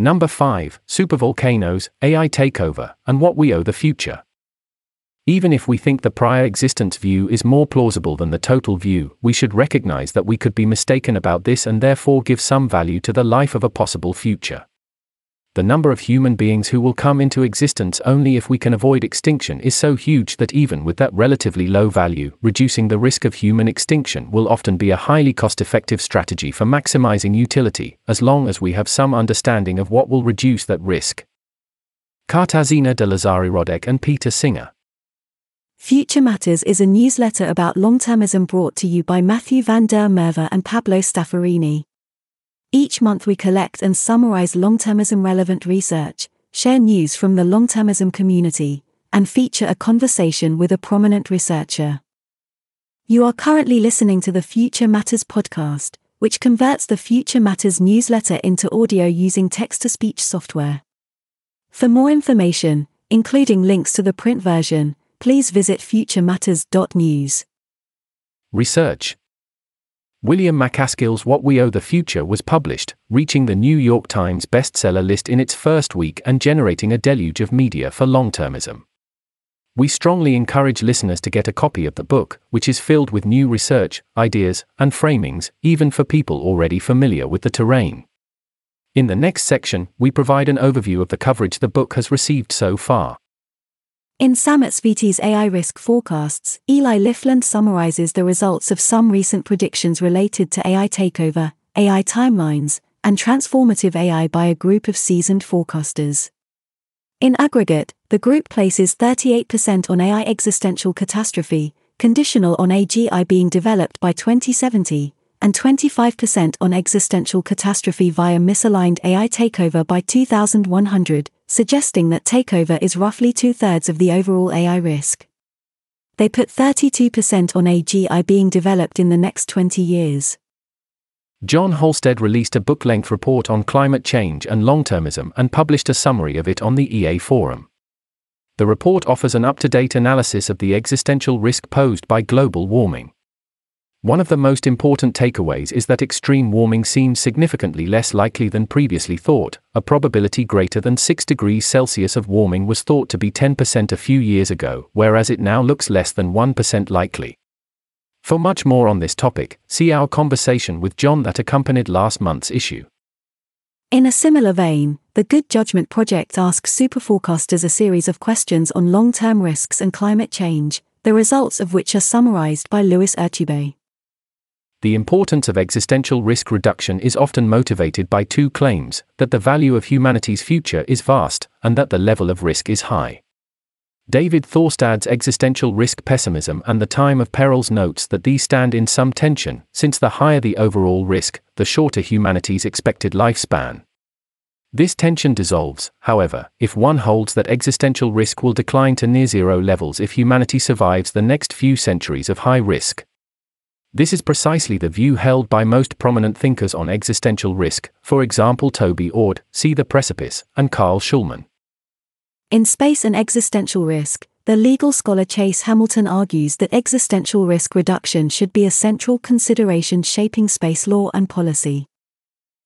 Number 5 Supervolcanoes, AI Takeover, and What We Owe the Future. Even if we think the prior existence view is more plausible than the total view, we should recognize that we could be mistaken about this and therefore give some value to the life of a possible future the number of human beings who will come into existence only if we can avoid extinction is so huge that even with that relatively low value, reducing the risk of human extinction will often be a highly cost effective strategy for maximizing utility, as long as we have some understanding of what will reduce that risk. Katarzyna de Lazari Radek and Peter Singer. Future Matters is a newsletter about long termism brought to you by Matthew van der Merwe and Pablo Stafforini. Each month we collect and summarize long-termism relevant research, share news from the long-termism community, and feature a conversation with a prominent researcher. You are currently listening to the Future Matters podcast, which converts the Future Matters newsletter into audio using text-to-speech software. For more information, including links to the print version, please visit futurematters.news. Research William MacAskill's What We Owe the Future was published, reaching the New York Times bestseller list in its first week and generating a deluge of media for long termism. We strongly encourage listeners to get a copy of the book, which is filled with new research, ideas, and framings, even for people already familiar with the terrain. In the next section, we provide an overview of the coverage the book has received so far. In Samotsvety's AI risk forecasts, Eli Lifland summarizes the results of some recent predictions related to AI takeover, AI timelines, and transformative AI by a group of seasoned forecasters. In aggregate, the group places 38% on AI existential catastrophe, conditional on AGI being developed by 2070, and 25% on existential catastrophe via misaligned AI takeover by 2100, suggesting that takeover is roughly two thirds of the overall AI risk. They put 32% on AGI being developed in the next 20 years. John Halstead released a book length report on climate change and long termism and published a summary of it on the EA Forum. The report offers an up to date analysis of the existential risk posed by global warming. One of the most important takeaways is that extreme warming seems significantly less likely than previously thought. A probability greater than 6 degrees Celsius of warming was thought to be 10% a few years ago, whereas it now looks less than 1% likely. For much more on this topic, see our conversation with John that accompanied last month's issue. In a similar vein, the Good Judgment Project asks superforecasters a series of questions on long term risks and climate change, the results of which are summarized by Luis Urtubey. The importance of existential risk reduction is often motivated by two claims that the value of humanity's future is vast, and that the level of risk is high. David Thorstad's existential risk pessimism and the time of perils notes that these stand in some tension, since the higher the overall risk, the shorter humanity's expected lifespan. This tension dissolves, however, if one holds that existential risk will decline to near zero levels if humanity survives the next few centuries of high risk. This is precisely the view held by most prominent thinkers on existential risk, for example Toby Ord, See the Precipice, and Carl Shulman. In Space and Existential Risk, the legal scholar Chase Hamilton argues that existential risk reduction should be a central consideration shaping space law and policy.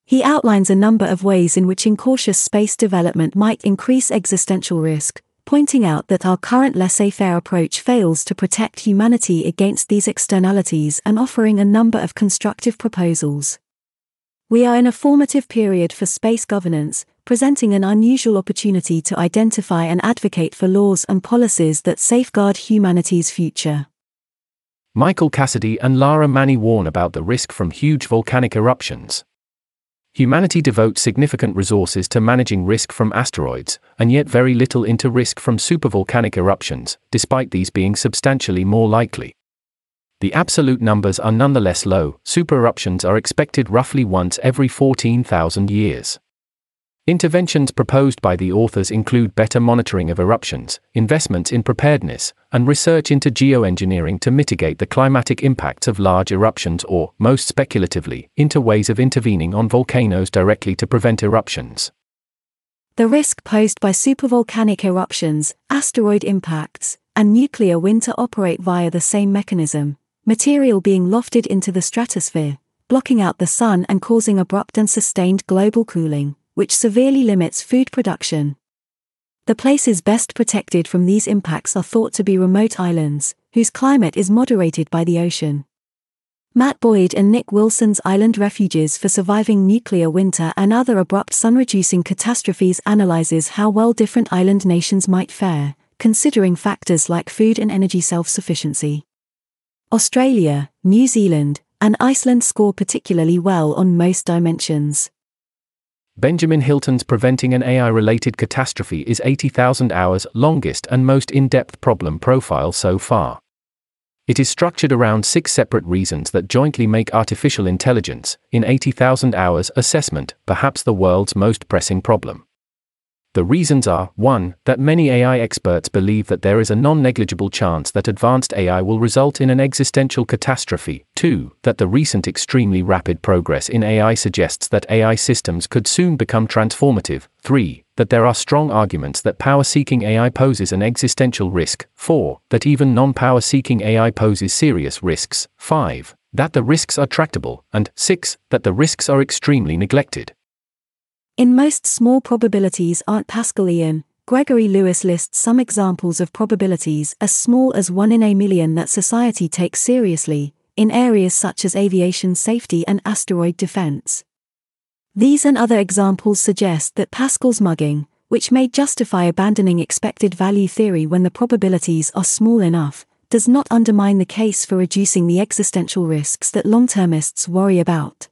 He outlines a number of ways in which incautious space development might increase existential risk, pointing out that our current laissez faire approach fails to protect humanity against these externalities and offering a number of constructive proposals. We are in a formative period for space governance, presenting an unusual opportunity to identify and advocate for laws and policies that safeguard humanity's future. Michael Cassidy and Lara Mani warn about the risk from huge volcanic eruptions. Humanity devotes significant resources to managing risk from asteroids, and yet very little into risk from supervolcanic eruptions, despite these being substantially more likely. The absolute numbers are nonetheless low, supereruptions are expected roughly once every 14,000 years. Interventions proposed by the authors include better monitoring of eruptions, investments in preparedness, and research into geoengineering to mitigate the climatic impacts of large eruptions or, most speculatively, into ways of intervening on volcanoes directly to prevent eruptions. The risk posed by supervolcanic eruptions, asteroid impacts, and nuclear winter operate via the same mechanism, material being lofted into the stratosphere, blocking out the sun and causing abrupt and sustained global cooling which severely limits food production. The places best protected from these impacts are thought to be remote islands, whose climate is moderated by the ocean. Matt Boyd and Nick Wilson's Island Refuges for Surviving Nuclear Winter and Other Abrupt Sun Reducing Catastrophes analyzes how well different island nations might fare, considering factors like food and energy self sufficiency. Australia, New Zealand, and Iceland score particularly well on most dimensions. Benjamin Hilton's Preventing an AI Related Catastrophe is 80,000 hours longest and most in depth problem profile so far. It is structured around six separate reasons that jointly make artificial intelligence, in 80,000 hours assessment, perhaps the world's most pressing problem. The reasons are 1. That many AI experts believe that there is a non negligible chance that advanced AI will result in an existential catastrophe. 2. That the recent extremely rapid progress in AI suggests that AI systems could soon become transformative. 3. That there are strong arguments that power seeking AI poses an existential risk. 4. That even non power seeking AI poses serious risks. 5. That the risks are tractable. And 6. That the risks are extremely neglected. In most small probabilities aren't Pascalian, Gregory Lewis lists some examples of probabilities as small as 1 in a million that society takes seriously, in areas such as aviation safety and asteroid defense. These and other examples suggest that Pascal's mugging, which may justify abandoning expected value theory when the probabilities are small enough, does not undermine the case for reducing the existential risks that long termists worry about.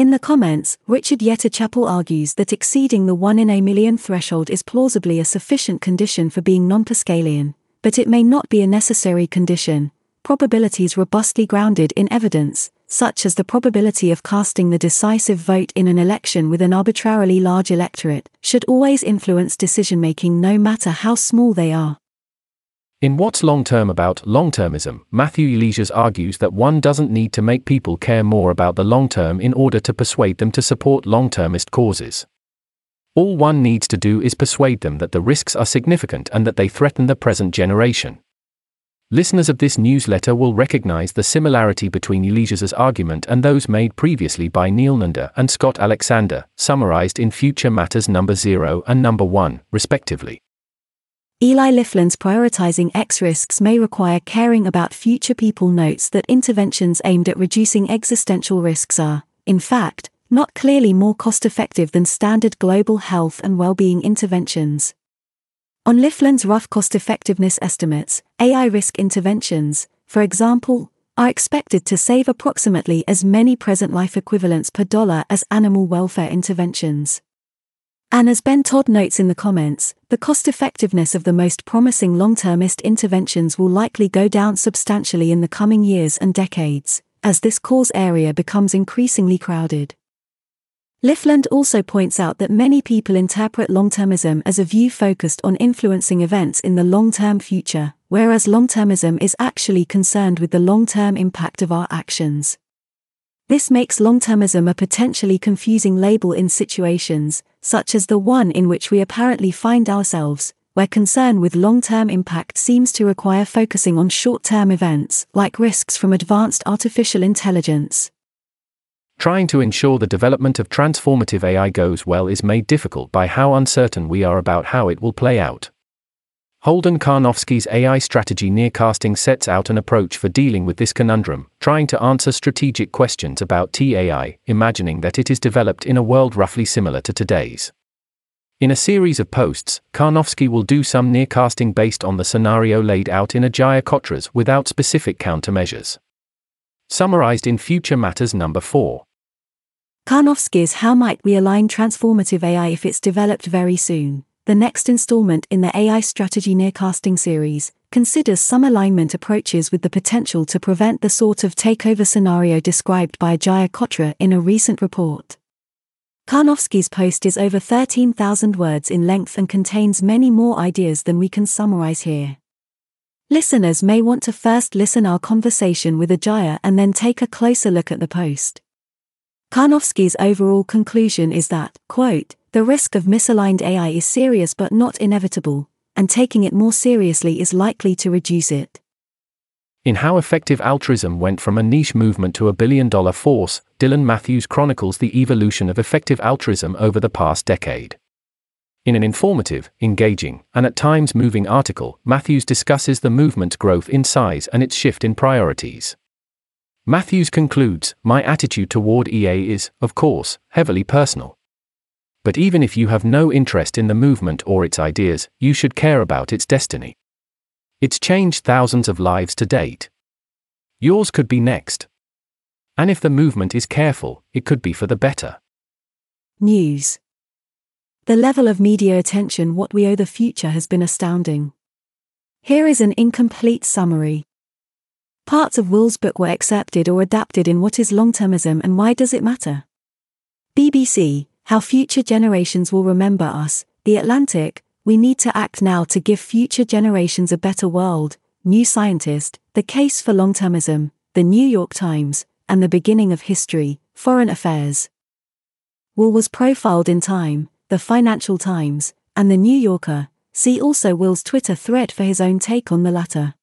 In the comments, Richard Yetter Chappell argues that exceeding the 1 in a million threshold is plausibly a sufficient condition for being non Pascalian, but it may not be a necessary condition. Probabilities robustly grounded in evidence, such as the probability of casting the decisive vote in an election with an arbitrarily large electorate, should always influence decision making no matter how small they are. In What's Long Term About Long Termism, Matthew Yglesias argues that one doesn't need to make people care more about the long term in order to persuade them to support long termist causes. All one needs to do is persuade them that the risks are significant and that they threaten the present generation. Listeners of this newsletter will recognize the similarity between Yglesias's argument and those made previously by Neel Nanda and Scott Alexander, summarized in Future Matters number 0 and number 1, respectively. Eli Lifland's prioritizing X risks may require caring about future people notes that interventions aimed at reducing existential risks are, in fact, not clearly more cost effective than standard global health and well-being interventions. On Lifland's rough cost effectiveness estimates, AI risk interventions, for example, are expected to save approximately as many present life equivalents per dollar as animal welfare interventions. And as Ben Todd notes in the comments, the cost effectiveness of the most promising long termist interventions will likely go down substantially in the coming years and decades, as this cause area becomes increasingly crowded. Lifland also points out that many people interpret long termism as a view focused on influencing events in the long term future, whereas long termism is actually concerned with the long term impact of our actions. This makes long-termism a potentially confusing label in situations, such as the one in which we apparently find ourselves, where concern with long-term impact seems to require focusing on short-term events, like risks from advanced artificial intelligence. Trying to ensure the development of transformative AI goes well is made difficult by how uncertain we are about how it will play out. Holden Karnofsky's AI strategy nearcasting sets out an approach for dealing with this conundrum, trying to answer strategic questions about TAI, imagining that it is developed in a world roughly similar to today's. In a series of posts, Karnofsky will do some nearcasting based on the scenario laid out in Ajeya Cotra's without specific countermeasures. Summarized in Future Matters number 4. Karnofsky's How Might We Align Transformative AI If It's Developed Very Soon the next installment in the AI Strategy Nearcasting series, considers some alignment approaches with the potential to prevent the sort of takeover scenario described by Ajeya Cotra in a recent report. Karnofsky's post is over 13,000 words in length and contains many more ideas than we can summarize here. Listeners may want to first listen our conversation with Ajeya and then take a closer look at the post. Karnofsky's overall conclusion is that, quote, the risk of misaligned AI is serious but not inevitable, and taking it more seriously is likely to reduce it. In How Effective Altruism Went from a Niche Movement to a Billion Dollar Force, Dylan Matthews chronicles the evolution of effective altruism over the past decade. In an informative, engaging, and at times moving article, Matthews discusses the movement's growth in size and its shift in priorities. Matthews concludes My attitude toward EA is, of course, heavily personal. But even if you have no interest in the movement or its ideas, you should care about its destiny. It's changed thousands of lives to date. Yours could be next. And if the movement is careful, it could be for the better. News. The level of media attention What We Owe the Future has been astounding. Here is an incomplete summary. Parts of Will's book were accepted or adapted in What is Long Termism and Why Does It Matter? BBC, How Future Generations Will Remember Us, The Atlantic, We Need to Act Now to Give Future Generations a Better World, New Scientist, The Case for Long Termism, The New York Times, and The Beginning of History, Foreign Affairs. Will was profiled in Time, The Financial Times, and The New Yorker. See also Will's Twitter thread for his own take on the latter.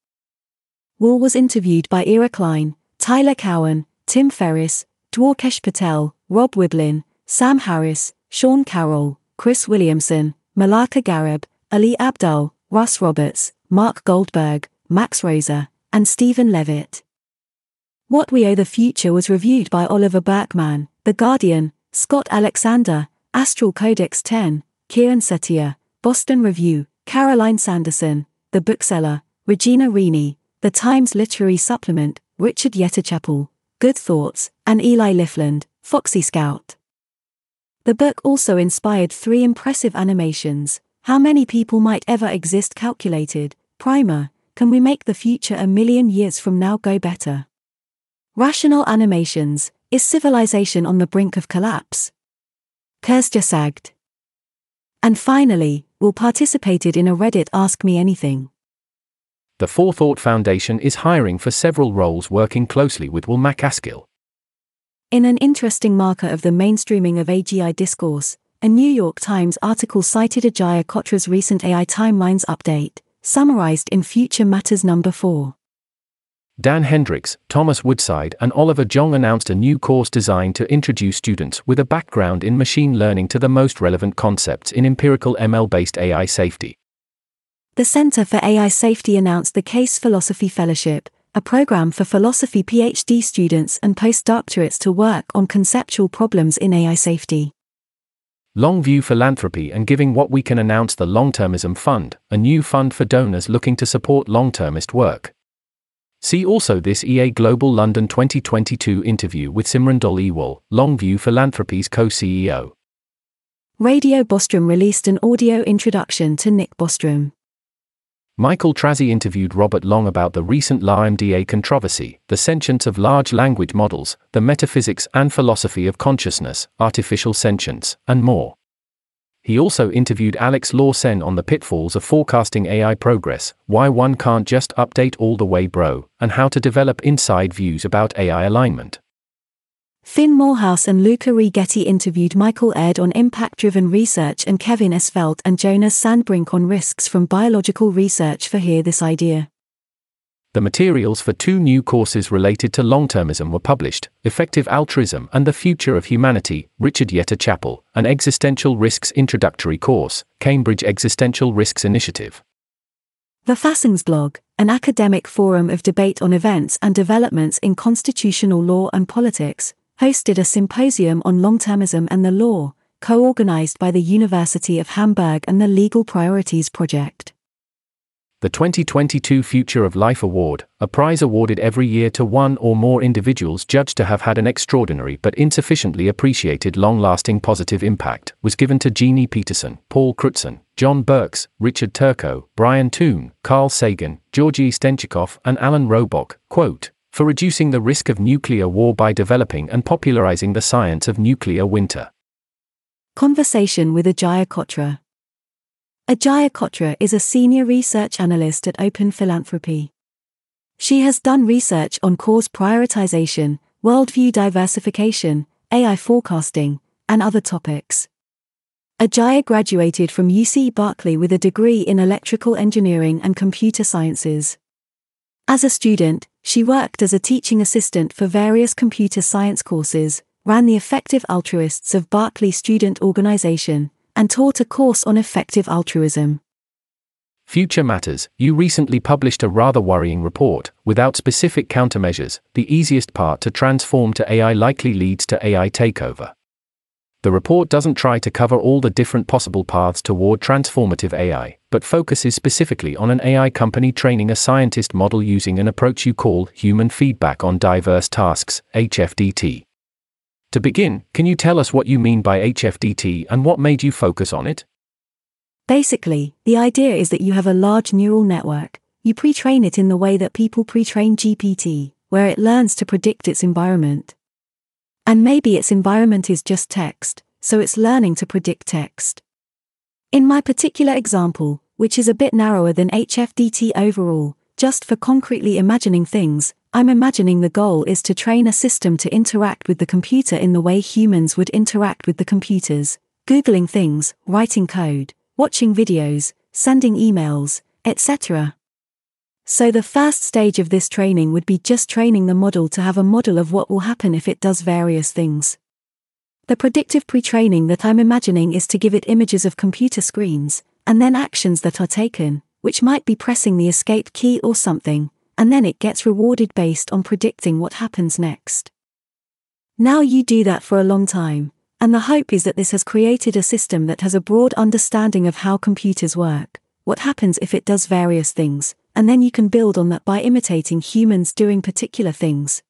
Will was interviewed by Ezra Klein, Tyler Cowen, Tim Ferriss, Dwarkesh Patel, Rob Wiblin, Sam Harris, Sean Carroll, Chris Williamson, Malaka Gharib, Ali Abdaal, Russ Roberts, Mark Goldberg, Max Roser, and Steven Levitt. What We Owe the Future was reviewed by Oliver Burkeman, The Guardian, Scott Alexander, Astral Codex 10, Kieran Setiya, Boston Review, Caroline Sanderson, The Bookseller, Regina Rini, The Times Literary Supplement, Richard Yetter Chappell, Good Thoughts, and Eli Lifland, Foxy Scout. The book also inspired three impressive animations How Many People Might Ever Exist Calculated, Primer, Can We Make the Future a Million Years From Now Go Better? Rational Animations, Is Civilization on the Brink of Collapse? Kurzgesagt. And finally, Will participated in a Reddit Ask Me Anything. The Forethought Foundation is hiring for several roles working closely with Will MacAskill. In an interesting marker of the mainstreaming of AGI discourse, a New York Times article cited Ajeya Cotra's recent AI timelines update, summarized in Future Matters number 4. Dan Hendrycks, Thomas Woodside, and Oliver Zhang announced a new course designed to introduce students with a background in machine learning to the most relevant concepts in empirical ML based AI safety. The Center for AI Safety announced the CAIS Philosophy Fellowship, a program for philosophy PhD students and postdoctorates to work on conceptual problems in AI safety. Longview Philanthropy and Giving What We Can announced the Long Termism Fund, a new fund for donors looking to support long termist work. See also this EA Global London 2022 interview with Simran Dhaliwal, Longview Philanthropy's co CEO. Radio Bostrom released an audio introduction to Nick Bostrom. Michaël Trazzi interviewed Robert Long about the recent LaMDA controversy, the sentience of large language models, the metaphysics and philosophy of consciousness, artificial sentience, and more. He also interviewed Alex Lawsen on the pitfalls of forecasting AI progress, why one can't just update all the way bro, and how to develop inside views about AI alignment. Fin Moorhouse and Luca Righetti interviewed Michael Aird on impact driven research and Kevin Esvelt and Jonas Sandbrink on risks from biological research for Hear This Idea. The materials for two new courses related to long termism were published Effective Altruism and the Future of Humanity, Richard Yetter Chappell, an Existential Risks Introductory Course, Cambridge Existential Risks Initiative. The Fassings blog, an academic forum of debate on events and developments in constitutional law and politics, hosted a symposium on long termism and the law, co organized by the University of Hamburg and the Legal Priorities Project. The 2022 Future of Life Award, a prize awarded every year to one or more individuals judged to have had an extraordinary but insufficiently appreciated long lasting positive impact, was given to Jeannie Peterson, Paul Crutzen, John Birks, Richard Turco, Brian Toon, Carl Sagan, Georgy Stenchikov, and Alan Robock. Quote, for reducing the risk of nuclear war by developing and popularizing the science of nuclear winter. Conversation with Ajeya Cotra. Ajeya Cotra is a senior research analyst at Open Philanthropy. She has done research on cause prioritization, worldview diversification, AI forecasting, and other topics. Ajeya graduated from UC Berkeley with a degree in electrical engineering and computer sciences. As a student, she worked as a teaching assistant for various computer science courses, ran the Effective Altruists of Berkeley Student Organization, and taught a course on effective altruism. Future matters, you recently published a rather worrying report. Without specific countermeasures, the easiest part to transform to AI likely leads to AI takeover. The report doesn't try to cover all the different possible paths toward transformative AI, but focuses specifically on an AI company training a scientist model using an approach you call human feedback on diverse tasks, HFDT. To begin, can you tell us what you mean by HFDT and what made you focus on it? Basically, the idea is that you have a large neural network, you pre train it in the way that people pre train GPT, where it learns to predict its environment. And maybe its environment is just text, so it's learning to predict text. In my particular example, which is a bit narrower than HFDT overall, just for concretely imagining things, I'm imagining the goal is to train a system to interact with the computer in the way humans would interact with the computers, Googling things, writing code, watching videos, sending emails, etc. So the first stage of this training would be just training the model to have a model of what will happen if it does various things. The predictive pre-training that I'm imagining is to give it images of computer screens, and then actions that are taken, which might be pressing the escape key or something, and then it gets rewarded based on predicting what happens next. Now you do that for a long time, and the hope is that this has created a system that has a broad understanding of how computers work, what happens if it does various things, and then you can build on that by imitating humans doing particular things.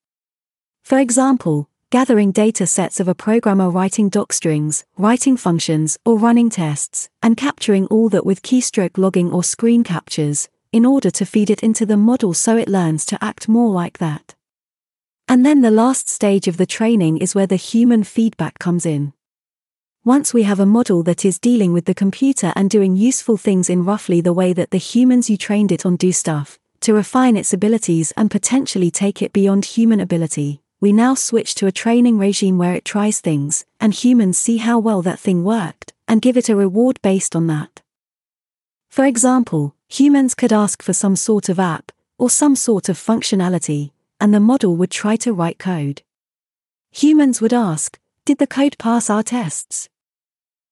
For example, gathering data sets of a programmer writing docstrings, writing functions, or running tests, and capturing all that with keystroke logging or screen captures, in order to feed it into the model so it learns to act more like that. And then the last stage of the training is where the human feedback comes in. Once we have a model that is dealing with the computer and doing useful things in roughly the way that the humans you trained it on do stuff, to refine its abilities and potentially take it beyond human ability, we now switch to a training regime where it tries things, and humans see how well that thing worked, and give it a reward based on that. For example, humans could ask for some sort of app, or some sort of functionality, and the model would try to write code. Humans would ask, did the code pass our tests?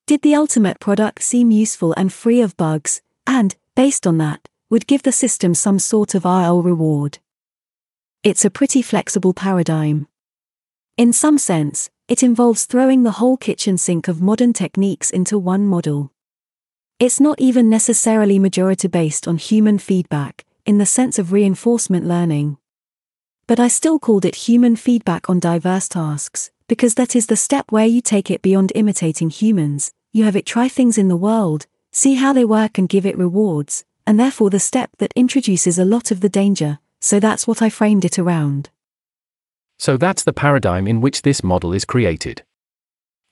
Did the ultimate product seem useful and free of bugs, and, based on that, would give the system some sort of RL reward? It's a pretty flexible paradigm. In some sense, it involves throwing the whole kitchen sink of modern techniques into one model. It's not even necessarily majority based on human feedback, in the sense of reinforcement learning. But I still called it human feedback on diverse tasks, because that is the step where you take it beyond imitating humans, you have it try things in the world, see how they work and give it rewards, and therefore the step that introduces a lot of the danger, so that's what I framed it around. So that's the paradigm in which this model is created.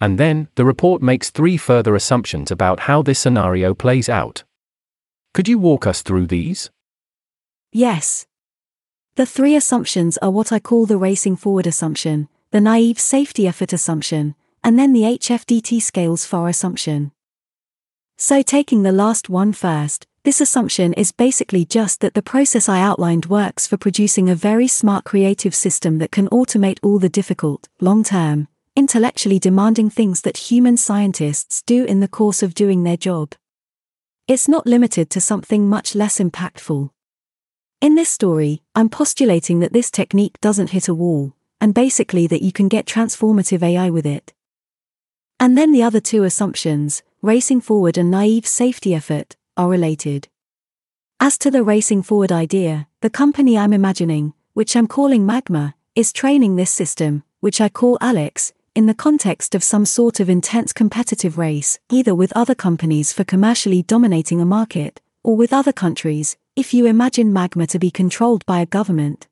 And then, the report makes three further assumptions about how this scenario plays out. Could you walk us through these? Yes. The three assumptions are what I call the racing forward assumption, the naive safety effort assumption, and then the HFDT scales for assumption. So taking the last one first, this assumption is basically just that the process I outlined works for producing a very smart creative system that can automate all the difficult, long-term, intellectually demanding things that human scientists do in the course of doing their job. It's not limited to something much less impactful. In this story, I'm postulating that this technique doesn't hit a wall, and basically that you can get transformative AI with it. And then the other two assumptions, racing forward and naive safety effort, are related. As to the racing forward idea, the company I'm imagining, which I'm calling Magma, is training this system, which I call Alex, in the context of some sort of intense competitive race, either with other companies for commercially dominating a market, or with other countries, if you imagine magma to be controlled by a government.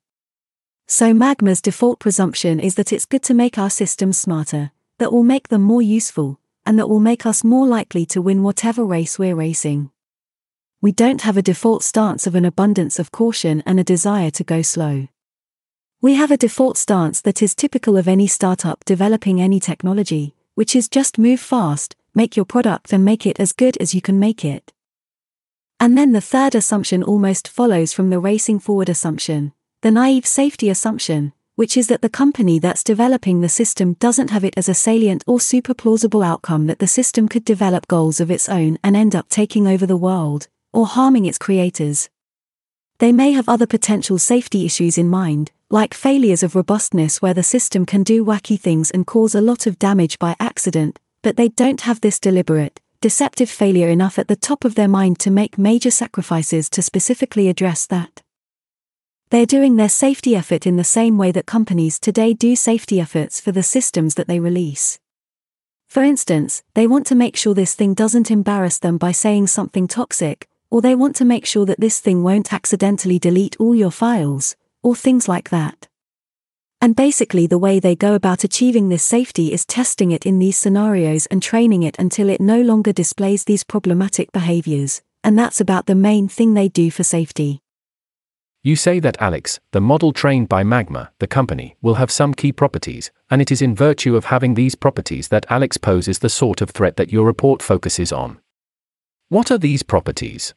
So magma's default presumption is that it's good to make our systems smarter, that will make them more useful, and that will make us more likely to win whatever race we're racing. We don't have a default stance of an abundance of caution and a desire to go slow. We have a default stance that is typical of any startup developing any technology, which is just move fast, make your product and make it as good as you can make it. And then the third assumption almost follows from the racing forward assumption, the naive safety assumption, which is that the company that's developing the system doesn't have it as a salient or super plausible outcome that the system could develop goals of its own and end up taking over the world, or harming its creators. They may have other potential safety issues in mind, like failures of robustness where the system can do wacky things and cause a lot of damage by accident, but they don't have this deliberate, deceptive failure enough at the top of their mind to make major sacrifices to specifically address that. They're doing their safety effort in the same way that companies today do safety efforts for the systems that they release. For instance, they want to make sure this thing doesn't embarrass them by saying something toxic, or they want to make sure that this thing won't accidentally delete all your files, or things like that. And basically, the way they go about achieving this safety is testing it in these scenarios and training it until it no longer displays these problematic behaviors, and that's about the main thing they do for safety. You say that Alex, the model trained by Magma, the company, will have some key properties, and it is in virtue of having these properties that Alex poses the sort of threat that your report focuses on. What are these properties?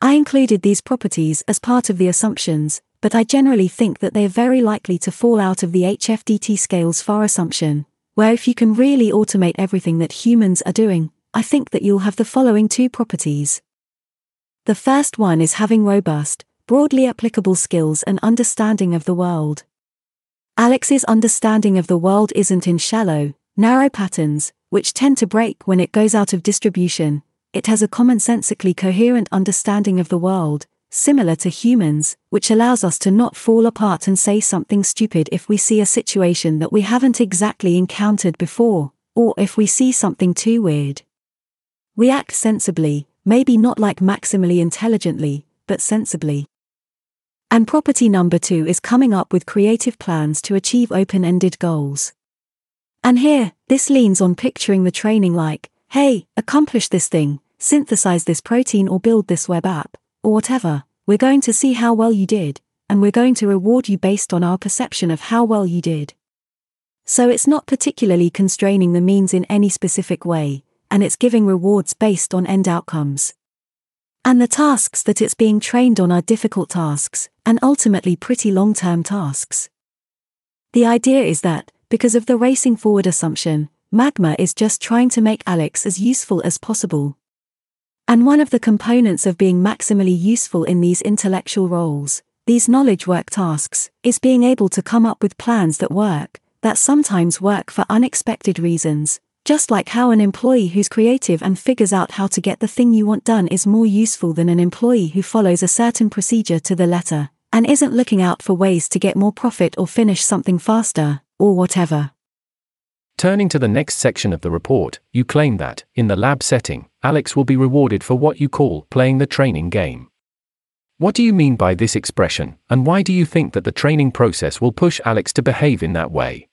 I included these properties as part of the assumptions, but I generally think that they are very likely to fall out of the HFDT scale's FAR assumption, where if you can really automate everything that humans are doing, I think that you'll have the following two properties. The first one is having robust, broadly applicable skills and understanding of the world. Alex's understanding of the world isn't in shallow, narrow patterns, which tend to break when it goes out of distribution. It has a commonsensically coherent understanding of the world, similar to humans, which allows us to not fall apart and say something stupid if we see a situation that we haven't exactly encountered before, or if we see something too weird. We act sensibly, maybe not like maximally intelligently, but sensibly. And property number two is coming up with creative plans to achieve open ended goals. And here, this leans on picturing the training like, hey, accomplish this thing, synthesize this protein or build this web app, or whatever, we're going to see how well you did, and we're going to reward you based on our perception of how well you did. So it's not particularly constraining the means in any specific way, and it's giving rewards based on end outcomes. And the tasks that it's being trained on are difficult tasks, and ultimately pretty long term tasks. The idea is that, because of the racing forward assumption, Magma is just trying to make Alex as useful as possible. And one of the components of being maximally useful in these intellectual roles, these knowledge work tasks, is being able to come up with plans that work, that sometimes work for unexpected reasons, just like how an employee who's creative and figures out how to get the thing you want done is more useful than an employee who follows a certain procedure to the letter, and isn't looking out for ways to get more profit or finish something faster, or whatever. Turning to the next section of the report, you claim that, in the lab setting, Alex will be rewarded for what you call playing the training game. What do you mean by this expression, and why do you think that the training process will push Alex to behave in that way?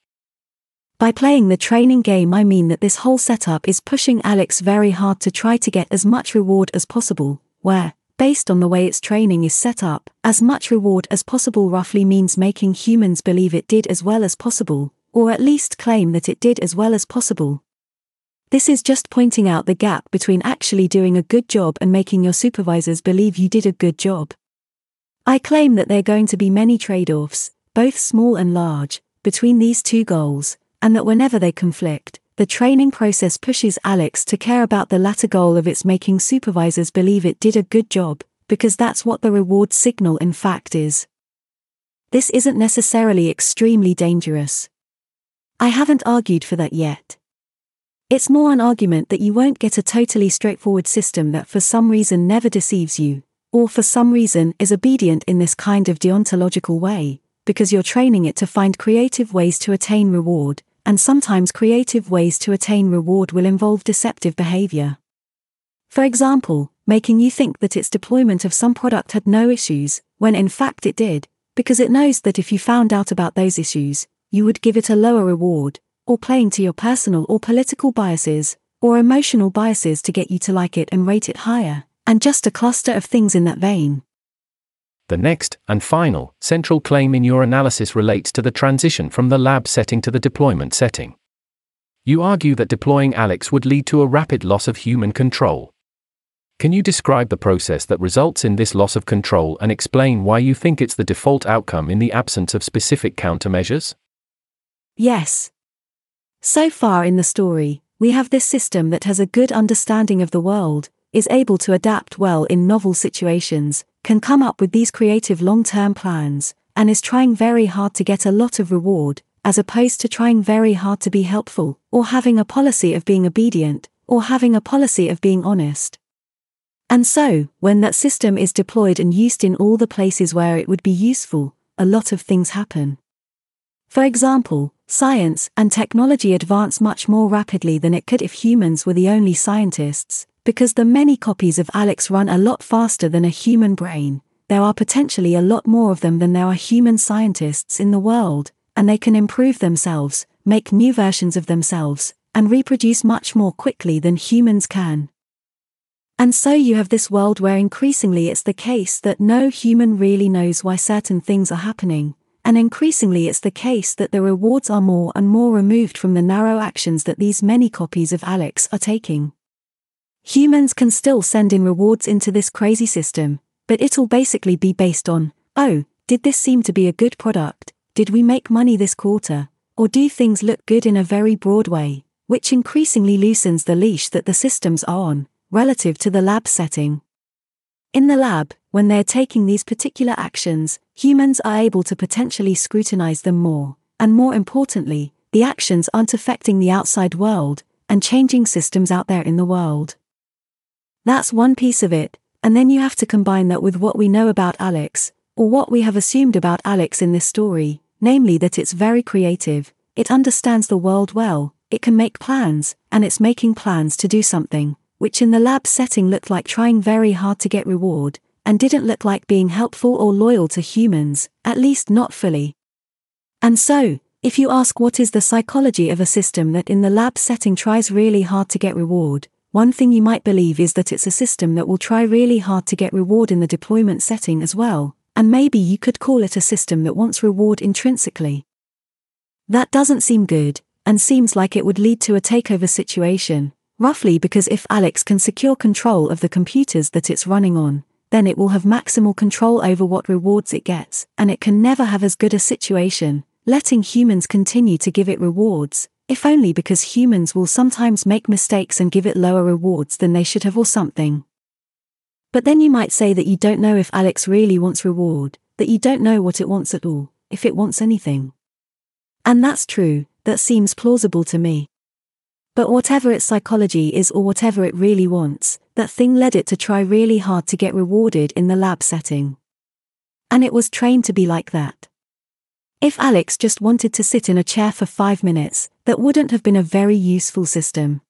By playing the training game, I mean that this whole setup is pushing Alex very hard to try to get as much reward as possible, where, based on the way its training is set up, as much reward as possible roughly means making humans believe it did as well as possible, or at least claim that it did as well as possible. This is just pointing out the gap between actually doing a good job and making your supervisors believe you did a good job. I claim that there are going to be many trade offs, both small and large, between these two goals, and that whenever they conflict, the training process pushes Alex to care about the latter goal of its making supervisors believe it did a good job, because that's what the reward signal in fact is. This isn't necessarily extremely dangerous. I haven't argued for that yet. It's more an argument that you won't get a totally straightforward system that for some reason never deceives you, or for some reason is obedient in this kind of deontological way, because you're training it to find creative ways to attain reward, and sometimes creative ways to attain reward will involve deceptive behavior. For example, making you think that its deployment of some product had no issues, when in fact it did, because it knows that if you found out about those issues, you would give it a lower reward, or playing to your personal or political biases, or emotional biases to get you to like it and rate it higher, and just a cluster of things in that vein. The next, and final, central claim in your analysis relates to the transition from the lab setting to the deployment setting. You argue that deploying Alex would lead to a rapid loss of human control. Can you describe the process that results in this loss of control and explain why you think it's the default outcome in the absence of specific countermeasures? Yes. So far in the story, we have this system that has a good understanding of the world, is able to adapt well in novel situations, can come up with these creative long term plans, and is trying very hard to get a lot of reward, as opposed to trying very hard to be helpful, or having a policy of being obedient, or having a policy of being honest. And so, when that system is deployed and used in all the places where it would be useful, a lot of things happen. For example, science and technology advance much more rapidly than it could if humans were the only scientists, because the many copies of Alex run a lot faster than a human brain, there are potentially a lot more of them than there are human scientists in the world, and they can improve themselves, make new versions of themselves, and reproduce much more quickly than humans can. And so you have this world where increasingly it's the case that no human really knows why certain things are happening, and increasingly it's the case that the rewards are more and more removed from the narrow actions that these many copies of Alex are taking. Humans can still send in rewards into this crazy system, but it'll basically be based on, oh, did this seem to be a good product? Did we make money this quarter? Or do things look good in a very broad way, which increasingly loosens the leash that the systems are on, relative to the lab setting. In the lab, when they're taking these particular actions, humans are able to potentially scrutinize them more, and more importantly, the actions aren't affecting the outside world and changing systems out there in the world. That's one piece of it, and then you have to combine that with what we know about Alex, or what we have assumed about Alex in this story, namely that it's very creative, it understands the world well, it can make plans, and it's making plans to do something, which in the lab setting looked like trying very hard to get reward, and didn't look like being helpful or loyal to humans, at least not fully. And so, if you ask what is the psychology of a system that in the lab setting tries really hard to get reward, one thing you might believe is that it's a system that will try really hard to get reward in the deployment setting as well, and maybe you could call it a system that wants reward intrinsically. That doesn't seem good, and seems like it would lead to a takeover situation, roughly because if Alex can secure control of the computers that it's running on, then it will have maximal control over what rewards it gets, and it can never have as good a situation, letting humans continue to give it rewards, if only because humans will sometimes make mistakes and give it lower rewards than they should have or something. But then you might say that you don't know if Alex really wants reward, that you don't know what it wants at all, if it wants anything. And that's true, that seems plausible to me. But whatever its psychology is or whatever it really wants, that thing led it to try really hard to get rewarded in the lab setting. And it was trained to be like that. If Alex just wanted to sit in a chair for five minutes, that wouldn't have been a very useful system.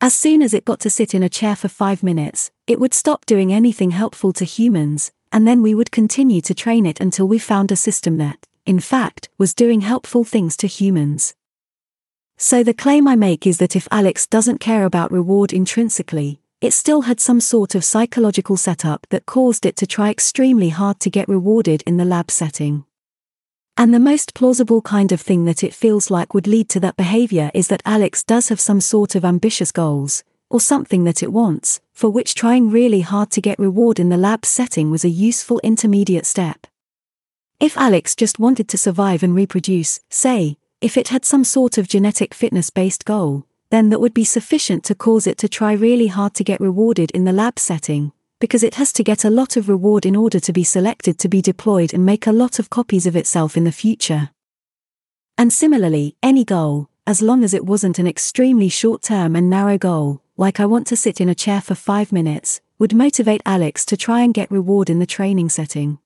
As soon as it got to sit in a chair for five minutes, it would stop doing anything helpful to humans, and then we would continue to train it until we found a system that, in fact, was doing helpful things to humans. So the claim I make is that if Alex doesn't care about reward intrinsically, it still had some sort of psychological setup that caused it to try extremely hard to get rewarded in the lab setting. And the most plausible kind of thing that it feels like would lead to that behavior is that Alex does have some sort of ambitious goals, or something that it wants, for which trying really hard to get reward in the lab setting was a useful intermediate step. If Alex just wanted to survive and reproduce, say, if it had some sort of genetic fitness based goal, then that would be sufficient to cause it to try really hard to get rewarded in the lab setting, because it has to get a lot of reward in order to be selected to be deployed and make a lot of copies of itself in the future. And similarly, any goal, as long as it wasn't an extremely short term and narrow goal, like I want to sit in a chair for five minutes, would motivate Alex to try and get reward in the training setting.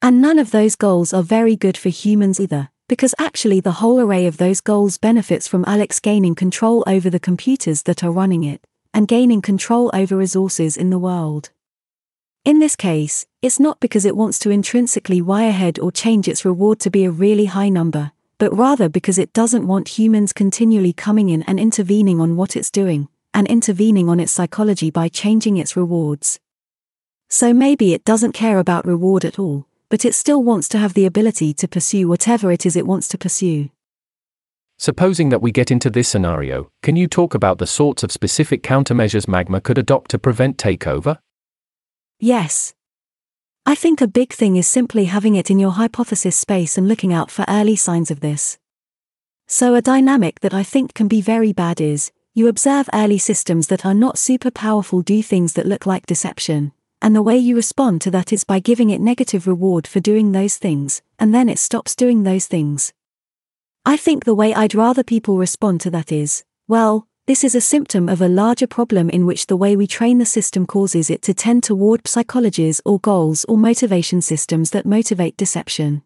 And none of those goals are very good for humans either, because actually the whole array of those goals benefits from Alex gaining control over the computers that are running it, and gaining control over resources in the world. In this case, it's not because it wants to intrinsically wire ahead or change its reward to be a really high number, but rather because it doesn't want humans continually coming in and intervening on what it's doing, and intervening on its psychology by changing its rewards. So maybe it doesn't care about reward at all, but it still wants to have the ability to pursue whatever it is it wants to pursue. Supposing that we get into this scenario, can you talk about the sorts of specific countermeasures Magma could adopt to prevent takeover? Yes. I think a big thing is simply having it in your hypothesis space and looking out for early signs of this. So, a dynamic that I think can be very bad is you observe early systems that are not super powerful do things that look like deception, and the way you respond to that is by giving it negative reward for doing those things, and then it stops doing those things. I think the way I'd rather people respond to that is, well, this is a symptom of a larger problem in which the way we train the system causes it to tend toward psychologies or goals or motivation systems that motivate deception.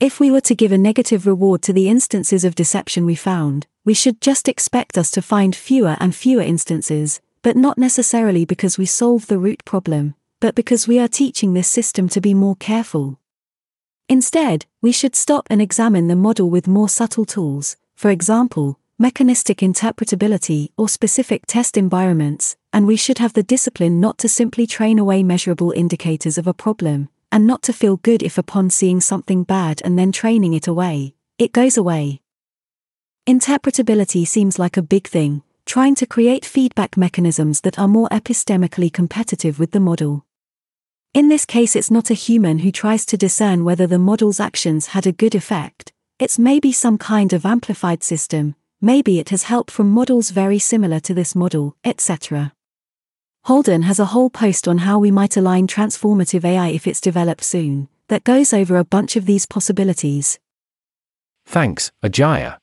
If we were to give a negative reward to the instances of deception we found, we should just expect us to find fewer and fewer instances, but not necessarily because we solve the root problem, but because we are teaching this system to be more careful. Instead, we should stop and examine the model with more subtle tools, for example, mechanistic interpretability or specific test environments, and we should have the discipline not to simply train away measurable indicators of a problem, and not to feel good if upon seeing something bad and then training it away, it goes away. Interpretability seems like a big thing, trying to create feedback mechanisms that are more epistemically competitive with the model. In this case, it's not a human who tries to discern whether the model's actions had a good effect, it's maybe some kind of amplified system, maybe it has help from models very similar to this model, etc. Holden has a whole post on how we might align transformative AI if it's developed soon, that goes over a bunch of these possibilities. Thanks, Ajeya.